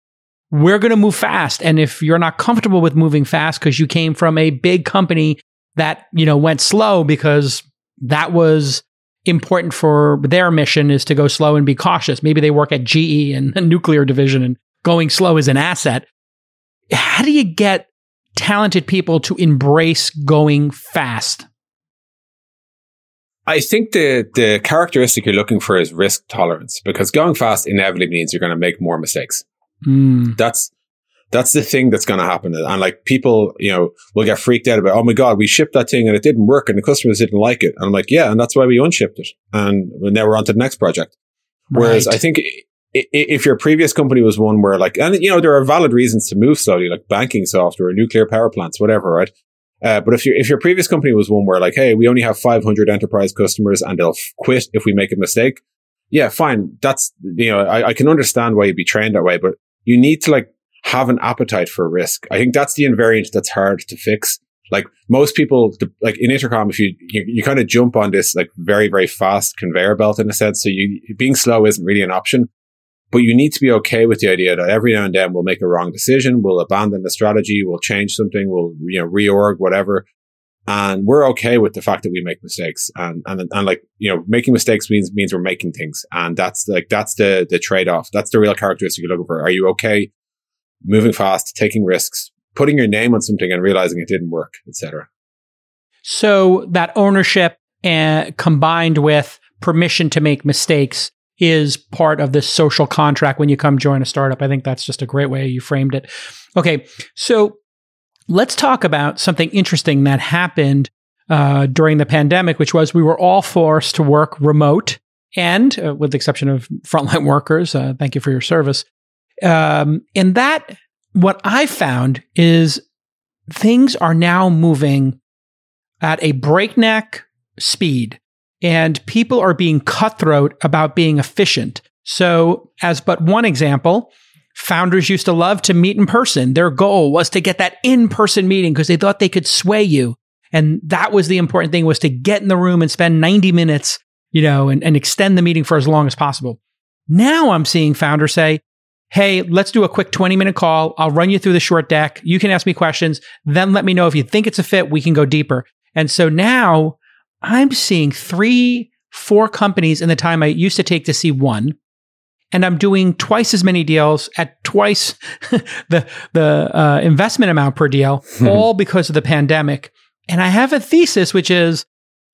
we're going to move fast. And if you're not comfortable with moving fast because you came from a big company that, you know, went slow because that was important for their mission is to go slow and be cautious. Maybe they work at GE and a nuclear division and going slow is an asset. How do you get talented people to embrace going fast? I think the the characteristic you're looking for is risk tolerance because going fast inevitably means you're going to make more mistakes. Mm. That's that's the thing that's going to happen. And like people, you know, will get freaked out about, oh my God, we shipped that thing and it didn't work and the customers didn't like it. And I'm like, yeah, and that's why we unshipped it. And now we're on to the next project. Whereas right. I think if your previous company was one where like, and you know, there are valid reasons to move slowly, like banking software, nuclear power plants, whatever, right? Uh, but if your if your previous company was one where like, hey, we only have 500 enterprise customers and they'll f- quit if we make a mistake, yeah, fine. That's you know, I, I can understand why you'd be trained that way, but you need to like have an appetite for risk. I think that's the invariant that's hard to fix. Like most people, like in intercom, if you, you, you kind of jump on this like very, very fast conveyor belt in a sense. So you, being slow isn't really an option, but you need to be okay with the idea that every now and then we'll make a wrong decision. We'll abandon the strategy. We'll change something. We'll, you know, reorg, whatever. And we're okay with the fact that we make mistakes. And, and, and like, you know, making mistakes means, means we're making things. And that's like, that's the, the trade off. That's the real characteristic you're looking for. Are you okay moving fast, taking risks, putting your name on something and realizing it didn't work, etc. So that ownership and combined with permission to make mistakes is part of this social contract when you come join a startup. I think that's just a great way you framed it. Okay, so let's talk about something interesting that happened uh, during the pandemic, which was we were all forced to work remote, and uh, with the exception of frontline workers, uh, thank you for your service. Um, and that, what I found is things are now moving at a breakneck speed and people are being cutthroat about being efficient. So, as but one example, founders used to love to meet in person. Their goal was to get that in person meeting because they thought they could sway you. And that was the important thing was to get in the room and spend 90 minutes, you know, and, and extend the meeting for as long as possible. Now I'm seeing founders say, Hey, let's do a quick 20 minute call. I'll run you through the short deck. You can ask me questions. Then let me know if you think it's a fit. We can go deeper. And so now I'm seeing three, four companies in the time I used to take to see one. And I'm doing twice as many deals at twice the, the uh, investment amount per deal, all because of the pandemic. And I have a thesis, which is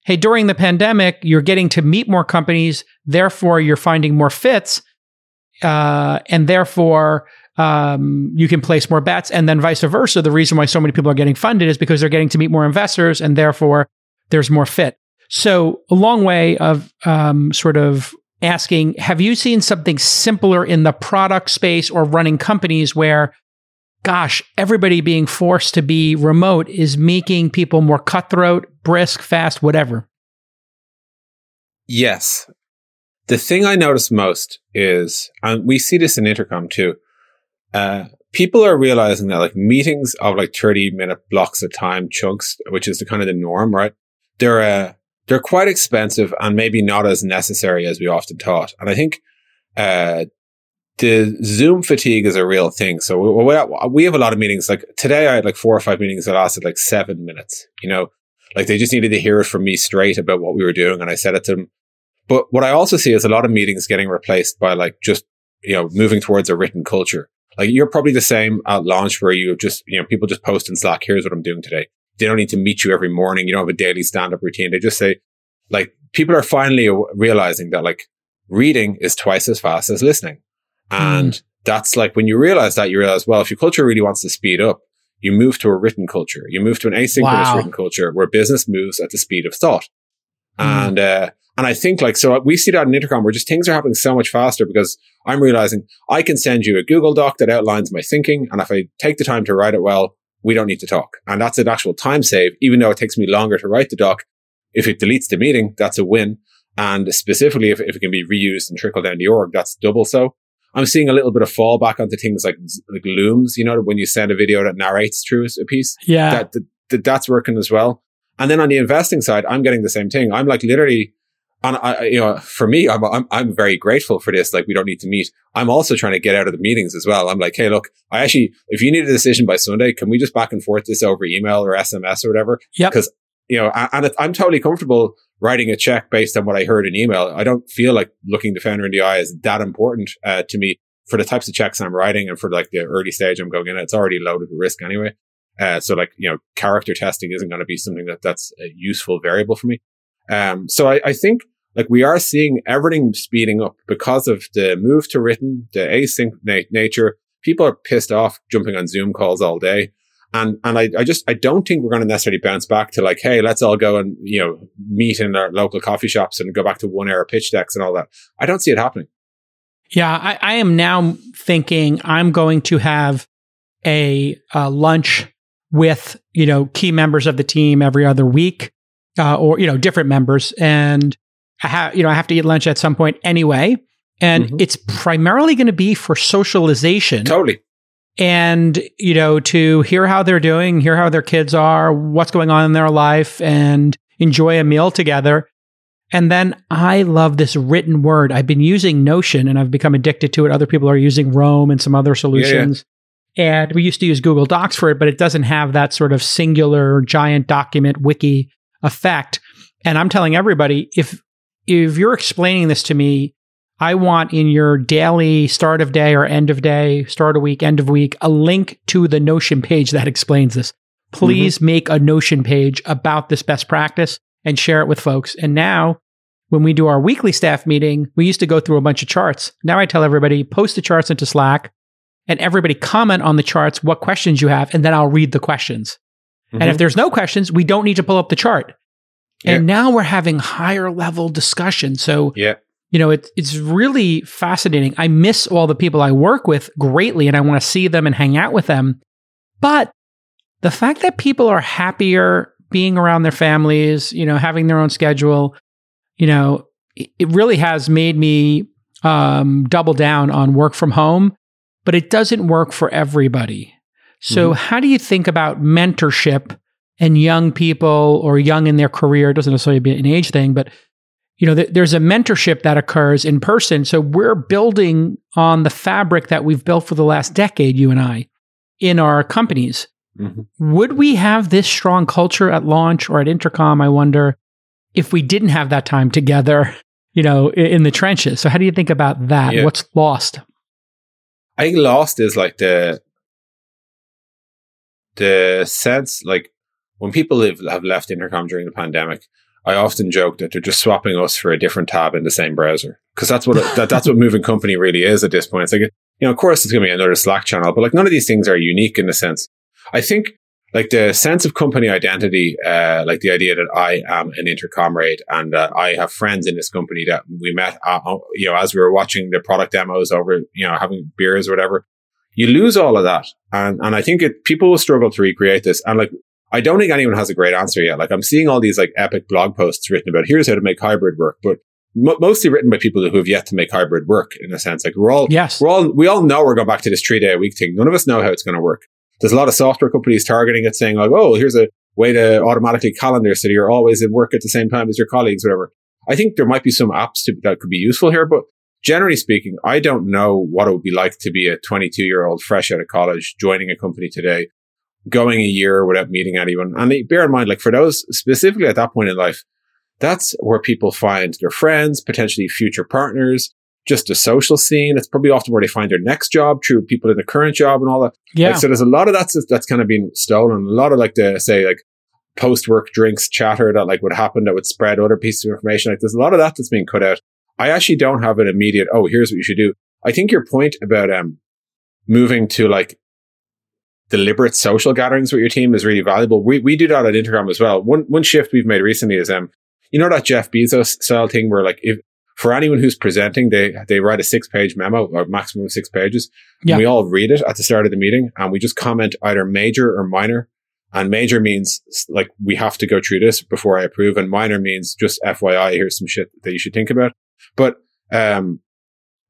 hey, during the pandemic, you're getting to meet more companies. Therefore, you're finding more fits uh, and therefore um, you can place more bets, and then vice versa. The reason why so many people are getting funded is because they're getting to meet more investors, and therefore there's more fit. So a long way of um, sort of asking: Have you seen something simpler in the product space or running companies where? Gosh, everybody being forced to be remote is making people more cutthroat, brisk, fast, whatever. Yes. The thing I notice most is, and we see this in intercom too, uh, people are realizing that like meetings of like 30 minute blocks of time chunks, which is the kind of the norm, right? They're, uh, they're quite expensive and maybe not as necessary as we often thought. And I think, uh, the Zoom fatigue is a real thing. So we, we, have a lot of meetings. Like today, I had like four or five meetings that lasted like seven minutes. You know, like they just needed to hear it from me straight about what we were doing, and I said it to them. But what I also see is a lot of meetings getting replaced by like just you know moving towards a written culture. Like you're probably the same at launch where you just you know people just post in Slack. Here's what I'm doing today. They don't need to meet you every morning. You don't have a daily stand up routine. They just say like people are finally realizing that like reading is twice as fast as listening. And mm. that's like when you realize that, you realize, well, if your culture really wants to speed up, you move to a written culture. You move to an asynchronous wow. written culture where business moves at the speed of thought. Mm. And, uh, and I think like, so we see that in Intercom where just things are happening so much faster because I'm realizing I can send you a Google Doc that outlines my thinking. And if I take the time to write it well, we don't need to talk. And that's an actual time save, even though it takes me longer to write the doc. If it deletes the meeting, that's a win. And specifically, if, if it can be reused and trickle down the org, that's double so. I'm seeing a little bit of fallback onto things like like looms. You know, when you send a video that narrates through a piece, yeah, that, that that's working as well. And then on the investing side, I'm getting the same thing. I'm like literally, and I, you know, for me, I'm, I'm I'm very grateful for this. Like, we don't need to meet. I'm also trying to get out of the meetings as well. I'm like, hey, look, I actually, if you need a decision by Sunday, can we just back and forth this over email or SMS or whatever? Yeah, because you know, and I'm totally comfortable writing a check based on what I heard in email. I don't feel like looking the founder in the eye is that important uh, to me for the types of checks I'm writing and for like the early stage I'm going in. It's already loaded with risk anyway. Uh, so like, you know, character testing isn't going to be something that that's a useful variable for me. Um, so I, I think like we are seeing everything speeding up because of the move to written, the async na- nature. People are pissed off jumping on Zoom calls all day. And, and I, I just, I don't think we're going to necessarily bounce back to like, Hey, let's all go and, you know, meet in our local coffee shops and go back to one hour pitch decks and all that. I don't see it happening. Yeah. I, I am now thinking I'm going to have a, a lunch with, you know, key members of the team every other week, uh, or, you know, different members. And I have, you know, I have to eat lunch at some point anyway. And mm-hmm. it's primarily going to be for socialization. Totally and you know to hear how they're doing hear how their kids are what's going on in their life and enjoy a meal together and then i love this written word i've been using notion and i've become addicted to it other people are using roam and some other solutions yeah, yeah. and we used to use google docs for it but it doesn't have that sort of singular giant document wiki effect and i'm telling everybody if if you're explaining this to me I want in your daily start of day or end of day, start of week, end of week, a link to the Notion page that explains this. Please mm-hmm. make a Notion page about this best practice and share it with folks. And now, when we do our weekly staff meeting, we used to go through a bunch of charts. Now I tell everybody, post the charts into Slack and everybody comment on the charts what questions you have, and then I'll read the questions. Mm-hmm. And if mm-hmm. there's no questions, we don't need to pull up the chart. And now we're having higher level discussion. So yeah you know, it, it's really fascinating. I miss all the people I work with greatly and I want to see them and hang out with them. But the fact that people are happier being around their families, you know, having their own schedule, you know, it really has made me um, double down on work from home, but it doesn't work for everybody. So, mm-hmm. how do you think about mentorship and young people or young in their career? It doesn't necessarily be an age thing, but you know, th- there's a mentorship that occurs in person. So we're building on the fabric that we've built for the last decade, you and I, in our companies. Mm-hmm. Would we have this strong culture at launch or at Intercom? I wonder if we didn't have that time together, you know, in, in the trenches. So how do you think about that? Yeah. What's lost? I think lost is like the the sense like when people have, have left Intercom during the pandemic, I often joke that they're just swapping us for a different tab in the same browser because that's what that, that's what moving company really is at this point. It's like you know, of course, it's going to be another Slack channel, but like none of these things are unique in the sense. I think like the sense of company identity, uh, like the idea that I am an intercomrade and uh, I have friends in this company that we met, uh, you know, as we were watching the product demos over, you know, having beers or whatever. You lose all of that, and and I think it people will struggle to recreate this. And like I don't think anyone has a great answer yet. Like I'm seeing all these like epic blog posts written about here's how to make hybrid work, but m- mostly written by people who have yet to make hybrid work in a sense. Like we're all, yes, we're all, we all know we're going back to this three day a week thing. None of us know how it's going to work. There's a lot of software companies targeting it saying like, oh, here's a way to automatically calendar so you're always at work at the same time as your colleagues, whatever. I think there might be some apps to, that could be useful here, but generally speaking, I don't know what it would be like to be a 22 year old fresh out of college joining a company today going a year without meeting anyone. And bear in mind, like for those specifically at that point in life, that's where people find their friends, potentially future partners, just a social scene. It's probably often where they find their next job through people in the current job and all that. Yeah. Like, so there's a lot of that's that's kind of been stolen. A lot of like the say like post work drinks chatter that like would happen that would spread other pieces of information. Like there's a lot of that that's being cut out. I actually don't have an immediate, oh, here's what you should do. I think your point about um moving to like deliberate social gatherings with your team is really valuable. We, we do that at Intercom as well. One, one shift we've made recently is, um, you know, that Jeff Bezos style thing where like if, for anyone who's presenting, they, they write a six page memo or maximum six pages. Yeah. we all read it at the start of the meeting and we just comment either major or minor. And major means like we have to go through this before I approve. And minor means just FYI, here's some shit that you should think about. But, um,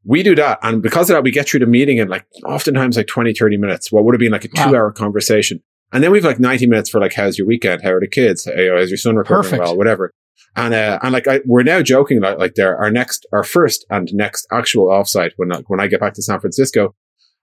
we do that. And because of that, we get through the meeting in like oftentimes like 20, 30 minutes. What would have been like a two wow. hour conversation. And then we've like 90 minutes for like, how's your weekend? How are the kids? Know, is your son recovering Perfect. well? Whatever. And, uh, and like, I, we're now joking like, like there, our next, our first and next actual offsite when, when I get back to San Francisco,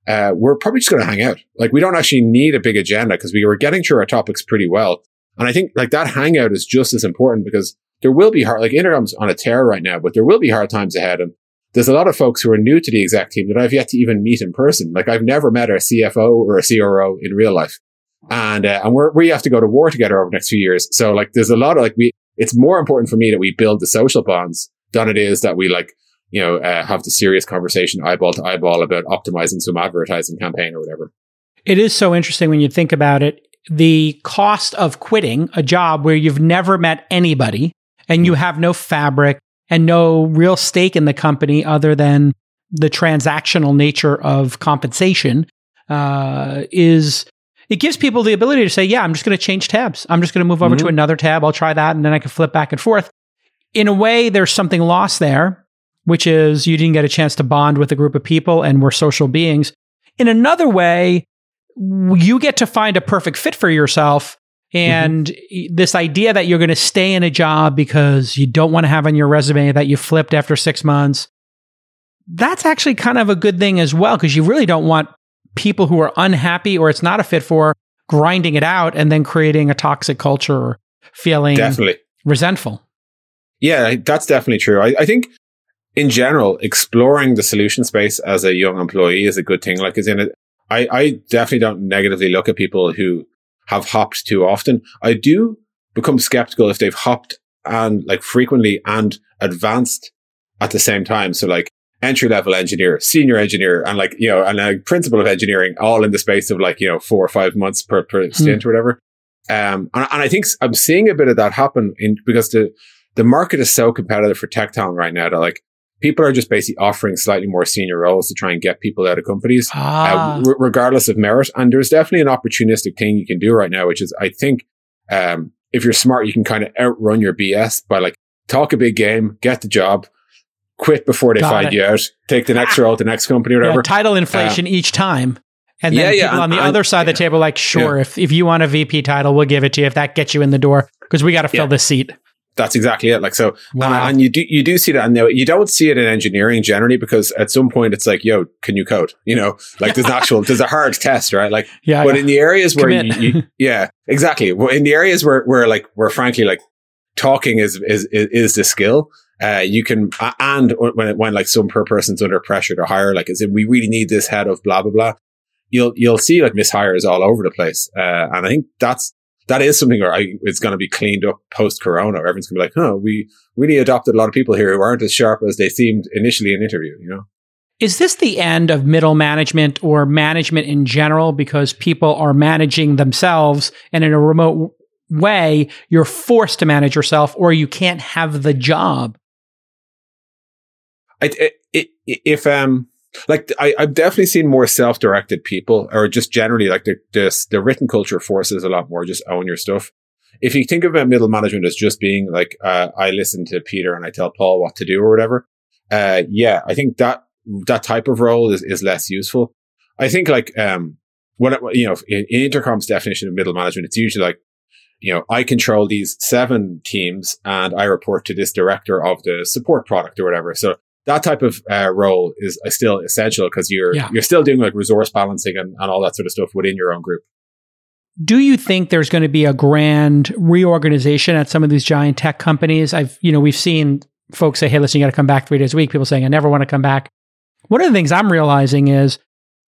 uh, we're probably just going to hang out. Like, we don't actually need a big agenda because we were getting through our topics pretty well. And I think like that hangout is just as important because there will be hard, like Intercom's on a tear right now, but there will be hard times ahead. And there's a lot of folks who are new to the exec team that I've yet to even meet in person. Like I've never met a CFO or a CRO in real life. And, uh, and we're, we have to go to war together over the next few years. So like there's a lot of like we, it's more important for me that we build the social bonds than it is that we like, you know, uh, have the serious conversation eyeball to eyeball about optimizing some advertising campaign or whatever. It is so interesting when you think about it. The cost of quitting a job where you've never met anybody and you have no fabric and no real stake in the company other than the transactional nature of compensation uh, is it gives people the ability to say, yeah, I'm just going to change tabs. I'm just going to move over mm-hmm. to another tab. I'll try that. And then I can flip back and forth. In a way, there's something lost there, which is you didn't get a chance to bond with a group of people and we're social beings. In another way, you get to find a perfect fit for yourself. And mm-hmm. this idea that you're going to stay in a job because you don't want to have on your resume that you flipped after six months, that's actually kind of a good thing as well, because you really don't want people who are unhappy or it's not a fit for grinding it out and then creating a toxic culture or feeling definitely resentful. Yeah, that's definitely true. I, I think in general, exploring the solution space as a young employee is a good thing. Like, is in it, I, I definitely don't negatively look at people who have hopped too often. I do become skeptical if they've hopped and like frequently and advanced at the same time. So like entry level engineer, senior engineer, and like, you know, and a principal of engineering all in the space of like, you know, four or five months per, per hmm. stint or whatever. Um, and, and I think I'm seeing a bit of that happen in because the, the market is so competitive for tech talent right now that like people are just basically offering slightly more senior roles to try and get people out of companies, uh, ah. uh, r- regardless of merit. And there's definitely an opportunistic thing you can do right now, which is I think, um, if you're smart, you can kind of outrun your BS by like talk a big game, get the job, quit before they Got find it. you out, take the next role at the next company or whatever. Yeah, title inflation uh, each time. And then yeah, people on the and, other side of the table, like, sure, if, if you want a VP title, we'll give it to you if that gets you in the door because we got to fill the seat that's exactly it. Like so, wow. and, and, you do you do see that, and you don't see it in engineering generally because at some point it's like, yo, can you code? You know, like there's an actual there's a hard test, right? Like, yeah. But yeah. in the areas where you, you, yeah, exactly. Well, in the areas where where like where frankly like talking is is is, the skill. Uh, you can, and when when like some per person's under pressure to hire, like, is it we really need this head of blah blah blah. You'll you'll see like mishires all over the place, uh, and I think that's that is something where I, it's going to be cleaned up post corona. Everyone's going to be like, huh, we really adopted a lot of people here who aren't as sharp as they seemed initially in interview, you know? Is this the end of middle management or management in general because people are managing themselves and in a remote way, you're forced to manage yourself or you can't have the job? I, it, if, um, like I, I've definitely seen more self-directed people, or just generally like the, the the written culture forces a lot more. Just own your stuff. If you think about middle management as just being like, uh, I listen to Peter and I tell Paul what to do or whatever, uh, yeah, I think that that type of role is is less useful. I think like um, what you know, in, in Intercom's definition of middle management, it's usually like you know, I control these seven teams and I report to this director of the support product or whatever. So that type of uh, role is still essential because you're yeah. you're still doing like resource balancing and, and all that sort of stuff within your own group. Do you think there's going to be a grand reorganization at some of these giant tech companies? I've you know we've seen folks say, "Hey, listen, you got to come back three days a week." People saying, "I never want to come back." One of the things I'm realizing is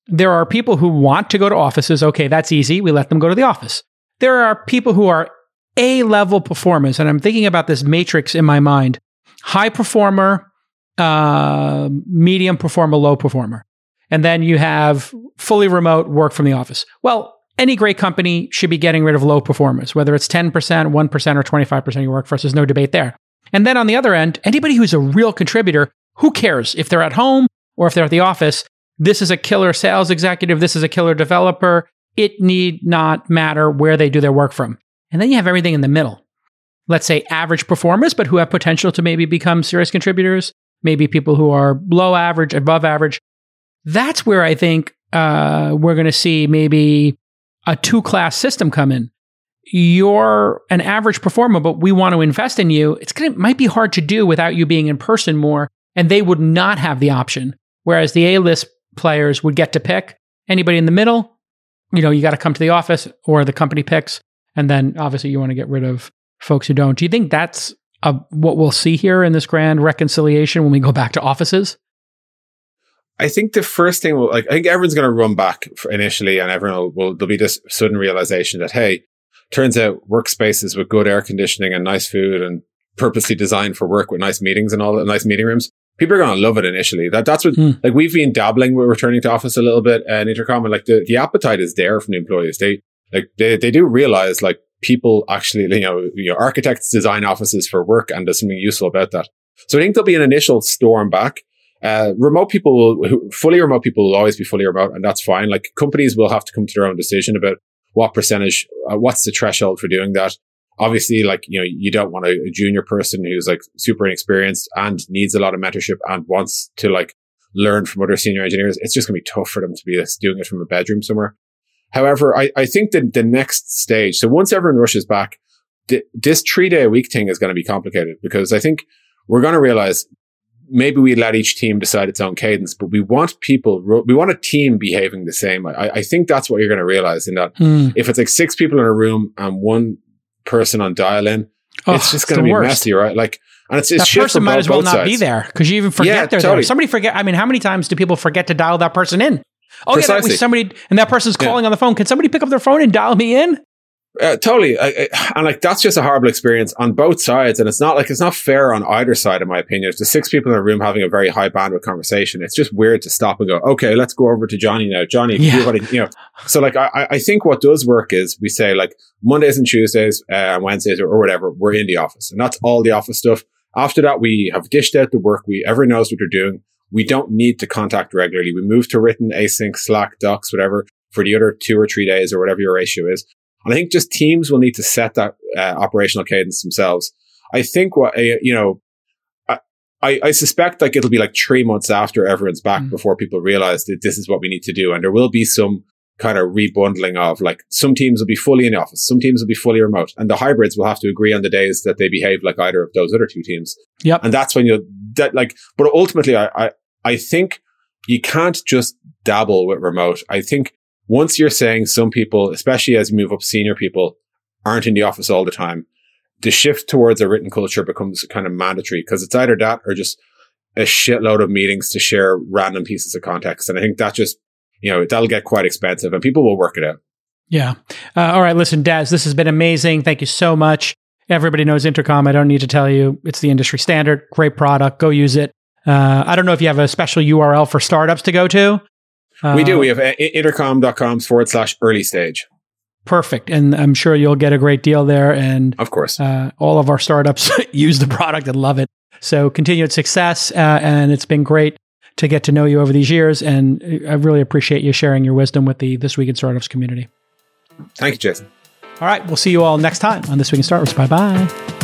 there are people who want to go to offices. Okay, that's easy. We let them go to the office. There are people who are A level performers, and I'm thinking about this matrix in my mind high performer, uh, medium performer, low performer. And then you have fully remote work from the office. Well, any great company should be getting rid of low performers, whether it's 10%, 1%, or 25% of your workforce. There's no debate there. And then on the other end, anybody who's a real contributor, who cares if they're at home or if they're at the office? This is a killer sales executive. This is a killer developer. It need not matter where they do their work from. And then you have everything in the middle. Let's say average performers, but who have potential to maybe become serious contributors maybe people who are below average, above average. That's where I think uh, we're going to see maybe a two class system come in. You're an average performer, but we want to invest in you. It's going to might be hard to do without you being in person more, and they would not have the option. Whereas the A list players would get to pick anybody in the middle. You know, you got to come to the office or the company picks, and then obviously you want to get rid of folks who don't. Do you think that's uh, what we'll see here in this grand reconciliation when we go back to offices? I think the first thing will, like, I think everyone's going to run back initially and everyone will, will, there'll be this sudden realization that, hey, turns out workspaces with good air conditioning and nice food and purposely designed for work with nice meetings and all that, nice meeting rooms. People are going to love it initially. That that's what mm. like we've been dabbling with returning to office a little bit and intercom and like the, the appetite is there from the employees. They like they, they do realize like people actually, you know, you know, architects design offices for work and there's something useful about that. So I think there'll be an initial storm back. Uh, remote people will, fully remote people will always be fully remote and that's fine. Like companies will have to come to their own decision about what percentage, uh, what's the threshold for doing that. Obviously, like, you know, you don't want a, a junior person who's like super inexperienced and needs a lot of mentorship and wants to like learn from other senior engineers. It's just going to be tough for them to be doing it from a bedroom somewhere. However, I, I think that the next stage, so once everyone rushes back, th- this three day a week thing is going to be complicated because I think we're going to realize maybe we let each team decide its own cadence, but we want people, we want a team behaving the same. I, I think that's what you're going to realize in that hmm. if it's like six people in a room and one person on dial in, oh, it's just going to be worst. messy, right? Like, and it's, it's that person might as well not sides. be there because you even forget yeah, they're totally. there. Somebody forget. I mean, how many times do people forget to dial that person in? Oh Precisely. yeah, that was somebody, and that person's calling yeah. on the phone. Can somebody pick up their phone and dial me in? Uh, totally, I, I, and like that's just a horrible experience on both sides, and it's not like it's not fair on either side, in my opinion. If there's six people in a room having a very high bandwidth conversation, it's just weird to stop and go, okay, let's go over to Johnny now. Johnny, yeah. you, you know. So like, I, I think what does work is we say like Mondays and Tuesdays uh, and Wednesdays or, or whatever, we're in the office, and that's all the office stuff. After that, we have dished out the work. We everyone knows what they're doing we don't need to contact regularly. We move to written async, Slack, Docs, whatever for the other two or three days or whatever your ratio is. And I think just teams will need to set that uh, operational cadence themselves. I think what, uh, you know, I, I, suspect like it'll be like three months after everyone's back mm. before people realize that this is what we need to do. And there will be some kind of rebundling of like some teams will be fully in the office, some teams will be fully remote, and the hybrids will have to agree on the days that they behave like either of those other two teams. Yep. And that's when you that like, but ultimately, I, I I think you can't just dabble with remote. I think once you're saying some people, especially as you move up senior people, aren't in the office all the time, the shift towards a written culture becomes kind of mandatory because it's either that or just a shitload of meetings to share random pieces of context. And I think that just, you know, that'll get quite expensive and people will work it out. Yeah. Uh, all right. Listen, Des, this has been amazing. Thank you so much. Everybody knows Intercom. I don't need to tell you. It's the industry standard. Great product. Go use it. Uh, I don't know if you have a special URL for startups to go to. Uh, we do. We have intercom.com forward slash early stage. Perfect. And I'm sure you'll get a great deal there. And of course, uh, all of our startups use the product and love it. So continued success. Uh, and it's been great to get to know you over these years. And I really appreciate you sharing your wisdom with the This Week in Startups community. Thank you, Jason. All right. We'll see you all next time on This Week in Startups. Bye bye.